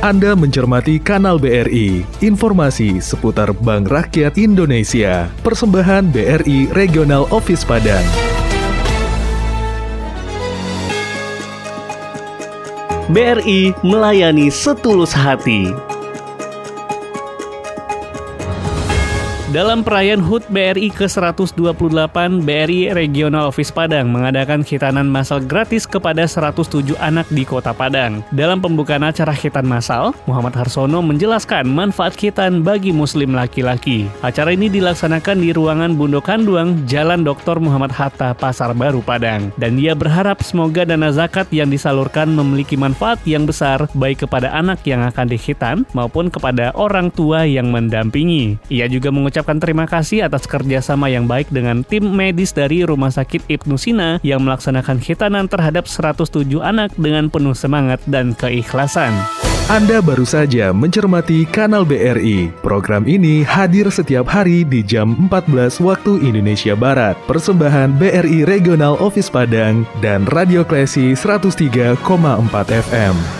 Anda mencermati Kanal BRI, informasi seputar Bank Rakyat Indonesia, persembahan BRI Regional Office Padang. BRI melayani setulus hati. Dalam perayaan HUT BRI ke-128, BRI Regional Office Padang mengadakan khitanan massal gratis kepada 107 anak di Kota Padang. Dalam pembukaan acara khitan massal, Muhammad Harsono menjelaskan manfaat khitan bagi muslim laki-laki. Acara ini dilaksanakan di ruangan Bundok Kanduang, Jalan Dr. Muhammad Hatta, Pasar Baru Padang. Dan dia berharap semoga dana zakat yang disalurkan memiliki manfaat yang besar baik kepada anak yang akan dikhitan maupun kepada orang tua yang mendampingi. Ia juga mengucapkan mengucapkan terima kasih atas kerjasama yang baik dengan tim medis dari Rumah Sakit Ibnu Sina yang melaksanakan khitanan terhadap 107 anak dengan penuh semangat dan keikhlasan. Anda baru saja mencermati Kanal BRI. Program ini hadir setiap hari di jam 14 waktu Indonesia Barat. Persembahan BRI Regional Office Padang dan Radio Klesi 103,4 FM.